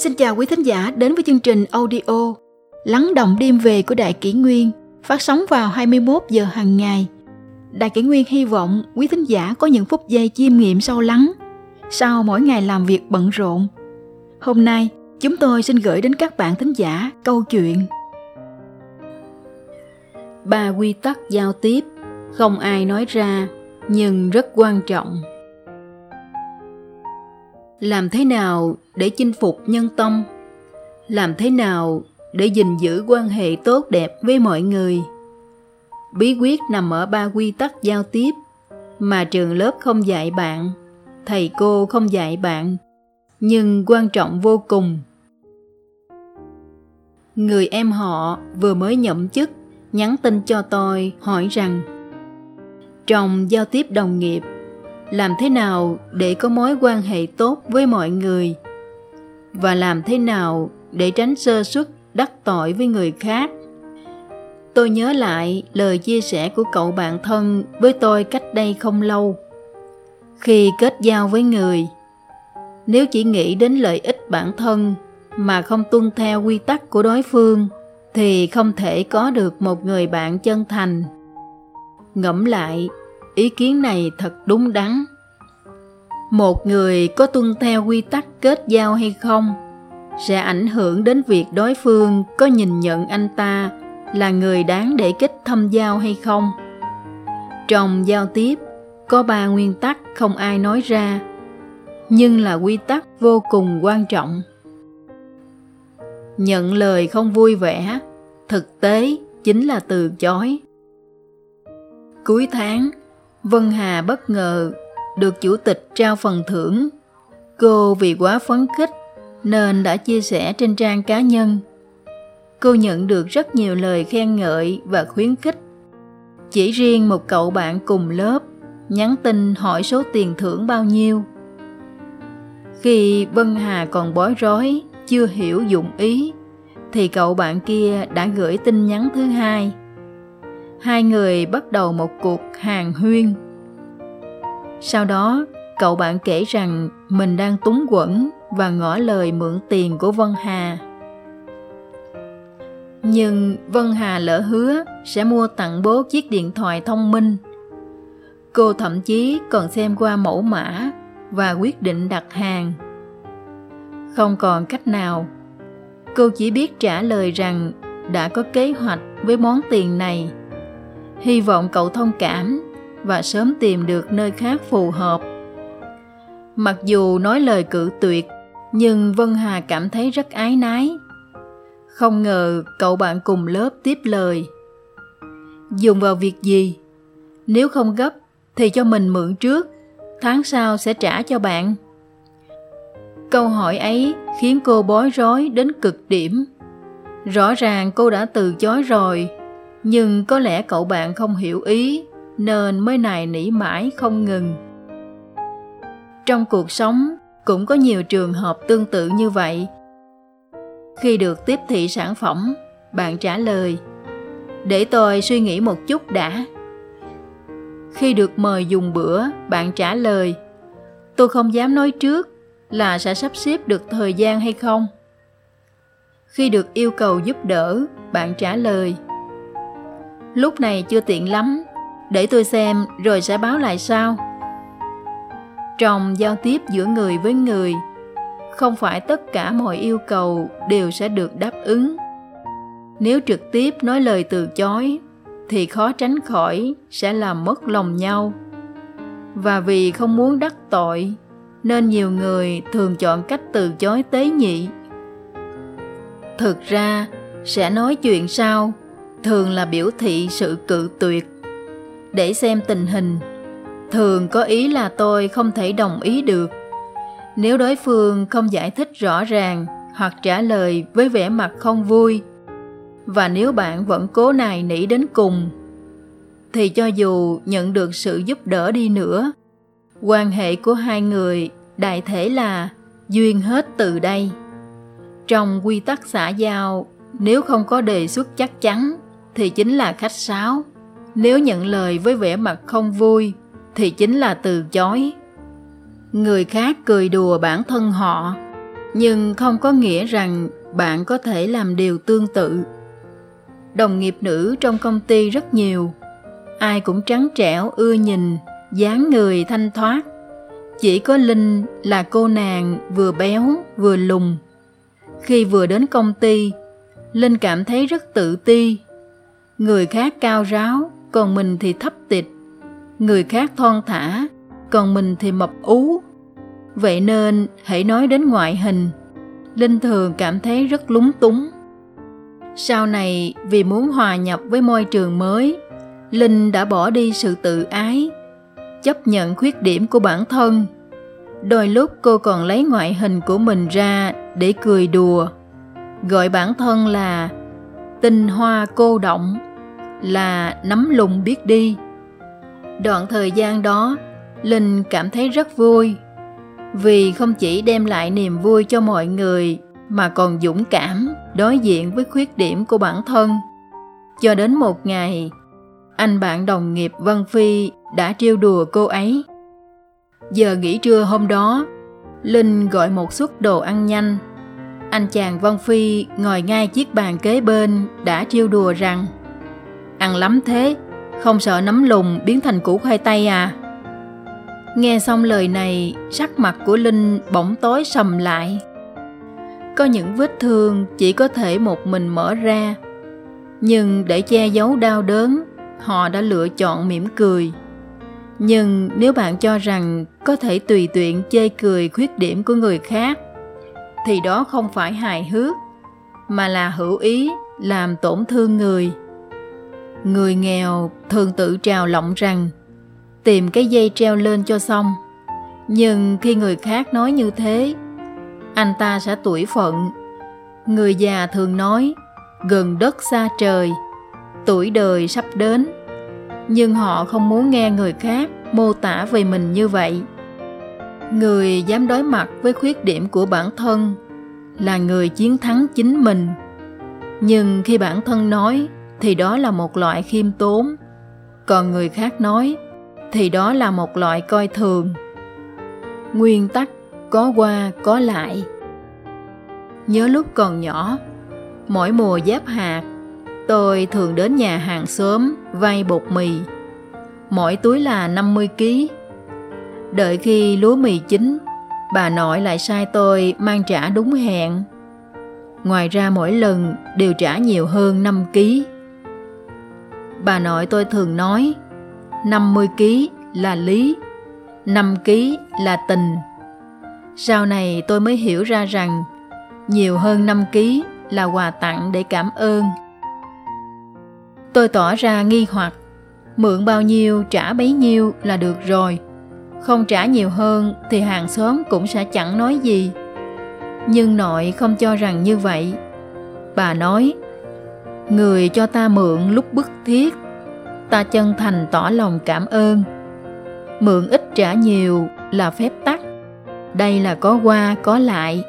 Xin chào quý thính giả đến với chương trình audio Lắng động đêm về của Đại Kỷ Nguyên phát sóng vào 21 giờ hàng ngày. Đại Kỷ Nguyên hy vọng quý thính giả có những phút giây chiêm nghiệm sâu lắng sau mỗi ngày làm việc bận rộn. Hôm nay, chúng tôi xin gửi đến các bạn thính giả câu chuyện Ba quy tắc giao tiếp không ai nói ra nhưng rất quan trọng. Làm thế nào để chinh phục nhân tâm? Làm thế nào để gìn giữ quan hệ tốt đẹp với mọi người? Bí quyết nằm ở ba quy tắc giao tiếp mà trường lớp không dạy bạn, thầy cô không dạy bạn, nhưng quan trọng vô cùng. Người em họ vừa mới nhậm chức nhắn tin cho tôi hỏi rằng trong giao tiếp đồng nghiệp làm thế nào để có mối quan hệ tốt với mọi người và làm thế nào để tránh sơ suất, đắc tội với người khác? Tôi nhớ lại lời chia sẻ của cậu bạn thân với tôi cách đây không lâu. Khi kết giao với người, nếu chỉ nghĩ đến lợi ích bản thân mà không tuân theo quy tắc của đối phương, thì không thể có được một người bạn chân thành. Ngẫm lại, ý kiến này thật đúng đắn một người có tuân theo quy tắc kết giao hay không sẽ ảnh hưởng đến việc đối phương có nhìn nhận anh ta là người đáng để kết thâm giao hay không. Trong giao tiếp, có ba nguyên tắc không ai nói ra, nhưng là quy tắc vô cùng quan trọng. Nhận lời không vui vẻ, thực tế chính là từ chối. Cuối tháng, vân hà bất ngờ được chủ tịch trao phần thưởng. Cô vì quá phấn khích nên đã chia sẻ trên trang cá nhân. Cô nhận được rất nhiều lời khen ngợi và khuyến khích. Chỉ riêng một cậu bạn cùng lớp nhắn tin hỏi số tiền thưởng bao nhiêu. Khi vân hà còn bối rối, chưa hiểu dụng ý, thì cậu bạn kia đã gửi tin nhắn thứ hai. Hai người bắt đầu một cuộc hàng huyên sau đó, cậu bạn kể rằng mình đang túng quẫn và ngỏ lời mượn tiền của vân hà. Nhưng vân hà lỡ hứa sẽ mua tặng bố chiếc điện thoại thông minh. Cô thậm chí còn xem qua mẫu mã và quyết định đặt hàng. Không còn cách nào. Cô chỉ biết trả lời rằng đã có kế hoạch với món tiền này. Hy vọng cậu thông cảm và sớm tìm được nơi khác phù hợp. Mặc dù nói lời cự tuyệt, nhưng vân hà cảm thấy rất ái nái. Không ngờ cậu bạn cùng lớp tiếp lời. Dùng vào việc gì? Nếu không gấp, thì cho mình mượn trước, tháng sau sẽ trả cho bạn. Câu hỏi ấy khiến cô bối rối đến cực điểm. Rõ ràng cô đã từ chối rồi, nhưng có lẽ cậu bạn không hiểu ý nên mới nài nỉ mãi không ngừng. Trong cuộc sống, cũng có nhiều trường hợp tương tự như vậy. Khi được tiếp thị sản phẩm, bạn trả lời, để tôi suy nghĩ một chút đã. Khi được mời dùng bữa, bạn trả lời, tôi không dám nói trước là sẽ sắp xếp được thời gian hay không. Khi được yêu cầu giúp đỡ, bạn trả lời, lúc này chưa tiện lắm để tôi xem rồi sẽ báo lại sau. Trong giao tiếp giữa người với người, không phải tất cả mọi yêu cầu đều sẽ được đáp ứng. Nếu trực tiếp nói lời từ chối, thì khó tránh khỏi sẽ làm mất lòng nhau. Và vì không muốn đắc tội, nên nhiều người thường chọn cách từ chối tế nhị. Thực ra, sẽ nói chuyện sau thường là biểu thị sự cự tuyệt để xem tình hình. Thường có ý là tôi không thể đồng ý được. Nếu đối phương không giải thích rõ ràng hoặc trả lời với vẻ mặt không vui, và nếu bạn vẫn cố nài nỉ đến cùng, thì cho dù nhận được sự giúp đỡ đi nữa, quan hệ của hai người đại thể là duyên hết từ đây. Trong quy tắc xã giao, nếu không có đề xuất chắc chắn, thì chính là khách sáo nếu nhận lời với vẻ mặt không vui, thì chính là từ chối. Người khác cười đùa bản thân họ, nhưng không có nghĩa rằng bạn có thể làm điều tương tự. Đồng nghiệp nữ trong công ty rất nhiều, ai cũng trắng trẻo, ưa nhìn, dáng người thanh thoát. Chỉ có linh là cô nàng vừa béo, vừa lùn. Khi vừa đến công ty, linh cảm thấy rất tự ti. Người khác cao ráo còn mình thì thấp tịch người khác thon thả, còn mình thì mập ú. Vậy nên, hãy nói đến ngoại hình. Linh thường cảm thấy rất lúng túng. Sau này, vì muốn hòa nhập với môi trường mới, linh đã bỏ đi sự tự ái, chấp nhận khuyết điểm của bản thân. Đôi lúc cô còn lấy ngoại hình của mình ra để cười đùa, gọi bản thân là tinh hoa cô động là nắm lùng biết đi đoạn thời gian đó linh cảm thấy rất vui vì không chỉ đem lại niềm vui cho mọi người mà còn dũng cảm đối diện với khuyết điểm của bản thân cho đến một ngày anh bạn đồng nghiệp Vân Phi đã trêu đùa cô ấy. Giờ nghỉ trưa hôm đó, Linh gọi một suất đồ ăn nhanh. Anh chàng Vân Phi ngồi ngay chiếc bàn kế bên đã trêu đùa rằng Ăn lắm thế, không sợ nấm lùn biến thành củ khoai tây à? Nghe xong lời này, sắc mặt của Linh bỗng tối sầm lại. Có những vết thương chỉ có thể một mình mở ra, nhưng để che giấu đau đớn họ đã lựa chọn mỉm cười nhưng nếu bạn cho rằng có thể tùy tiện chê cười khuyết điểm của người khác thì đó không phải hài hước mà là hữu ý làm tổn thương người người nghèo thường tự trào lọng rằng, tìm cái dây treo lên cho xong. Nhưng khi người khác nói như thế, anh ta sẽ tuổi phận. Người già thường nói, gần đất xa trời, tuổi đời sắp đến. Nhưng họ không muốn nghe người khác mô tả về mình như vậy. Người dám đối mặt với khuyết điểm của bản thân là người chiến thắng chính mình. Nhưng khi bản thân nói thì đó là một loại khiêm tốn còn người khác nói thì đó là một loại coi thường nguyên tắc có qua có lại nhớ lúc còn nhỏ mỗi mùa giáp hạt Tôi thường đến nhà hàng xóm vay bột mì. Mỗi túi là 50 kg. Đợi khi lúa mì chín, bà nội lại sai tôi mang trả đúng hẹn. Ngoài ra mỗi lần đều trả nhiều hơn 5 kg. Bà nội tôi thường nói 50 ký là lý, 5 ký là tình. Sau này tôi mới hiểu ra rằng nhiều hơn 5 ký là quà tặng để cảm ơn Tôi tỏ ra nghi hoặc, mượn bao nhiêu trả bấy nhiêu là được rồi. Không trả nhiều hơn thì hàng xóm cũng sẽ chẳng nói gì. Nhưng nội không cho rằng như vậy. Bà nói, người cho ta mượn lúc bức thiết, ta chân thành tỏ lòng cảm ơn. Mượn ít trả nhiều là phép tắc, đây là có qua có lại.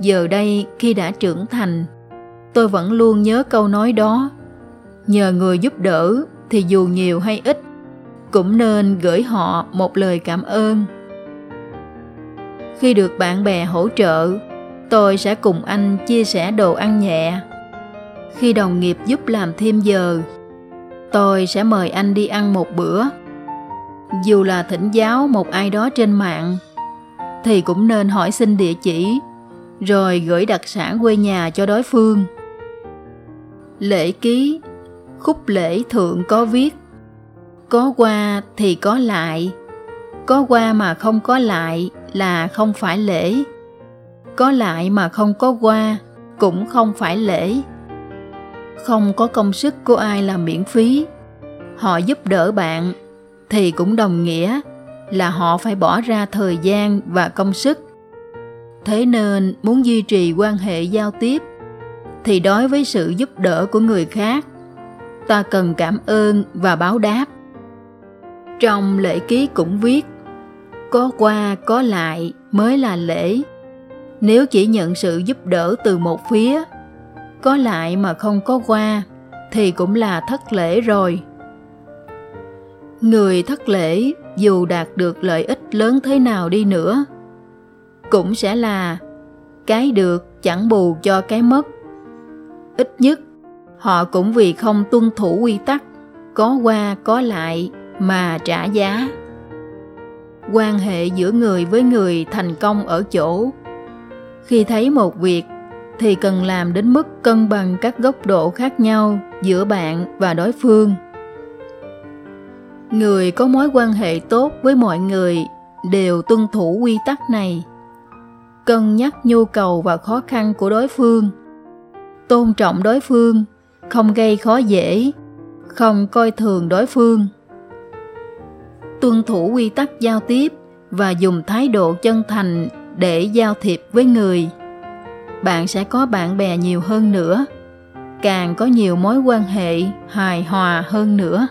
Giờ đây khi đã trưởng thành, tôi vẫn luôn nhớ câu nói đó nhờ người giúp đỡ thì dù nhiều hay ít cũng nên gửi họ một lời cảm ơn khi được bạn bè hỗ trợ tôi sẽ cùng anh chia sẻ đồ ăn nhẹ khi đồng nghiệp giúp làm thêm giờ. Tôi sẽ mời anh đi ăn một bữa. Dù là thỉnh giáo một ai đó trên mạng, thì cũng nên hỏi xin địa chỉ, rồi gửi đặc sản quê nhà cho đối phương. Lễ ký, khúc lễ thượng có viết, có qua thì có lại, có qua mà không có lại là không phải lễ, có lại mà không có qua cũng không phải lễ không có công sức của ai là miễn phí. Họ giúp đỡ bạn, thì cũng đồng nghĩa là họ phải bỏ ra thời gian và công sức. Thế nên, muốn duy trì quan hệ giao tiếp, thì đối với sự giúp đỡ của người khác, ta cần cảm ơn và báo đáp. Trong lễ ký cũng viết, có qua, có lại mới là lễ. Nếu chỉ nhận sự giúp đỡ từ một phía có lại mà không có qua, thì cũng là thất lễ rồi. Người thất lễ, dù đạt được lợi ích lớn thế nào đi nữa, cũng sẽ là cái được chẳng bù cho cái mất. Ít nhất, họ cũng vì không tuân thủ quy tắc, có qua, có lại mà trả giá. Quan hệ giữa người với người thành công ở chỗ, khi thấy một việc thì cần làm đến mức cân bằng các góc độ khác nhau giữa bạn và đối phương. Người có mối quan hệ tốt với mọi người đều tuân thủ quy tắc này. Cân nhắc nhu cầu và khó khăn của đối phương. Tôn trọng đối phương, không gây khó dễ, không coi thường đối phương. Tuân thủ quy tắc giao tiếp và dùng thái độ chân thành để giao thiệp với người bạn sẽ có bạn bè nhiều hơn nữa. Càng có nhiều mối quan hệ hài hòa hơn nữa.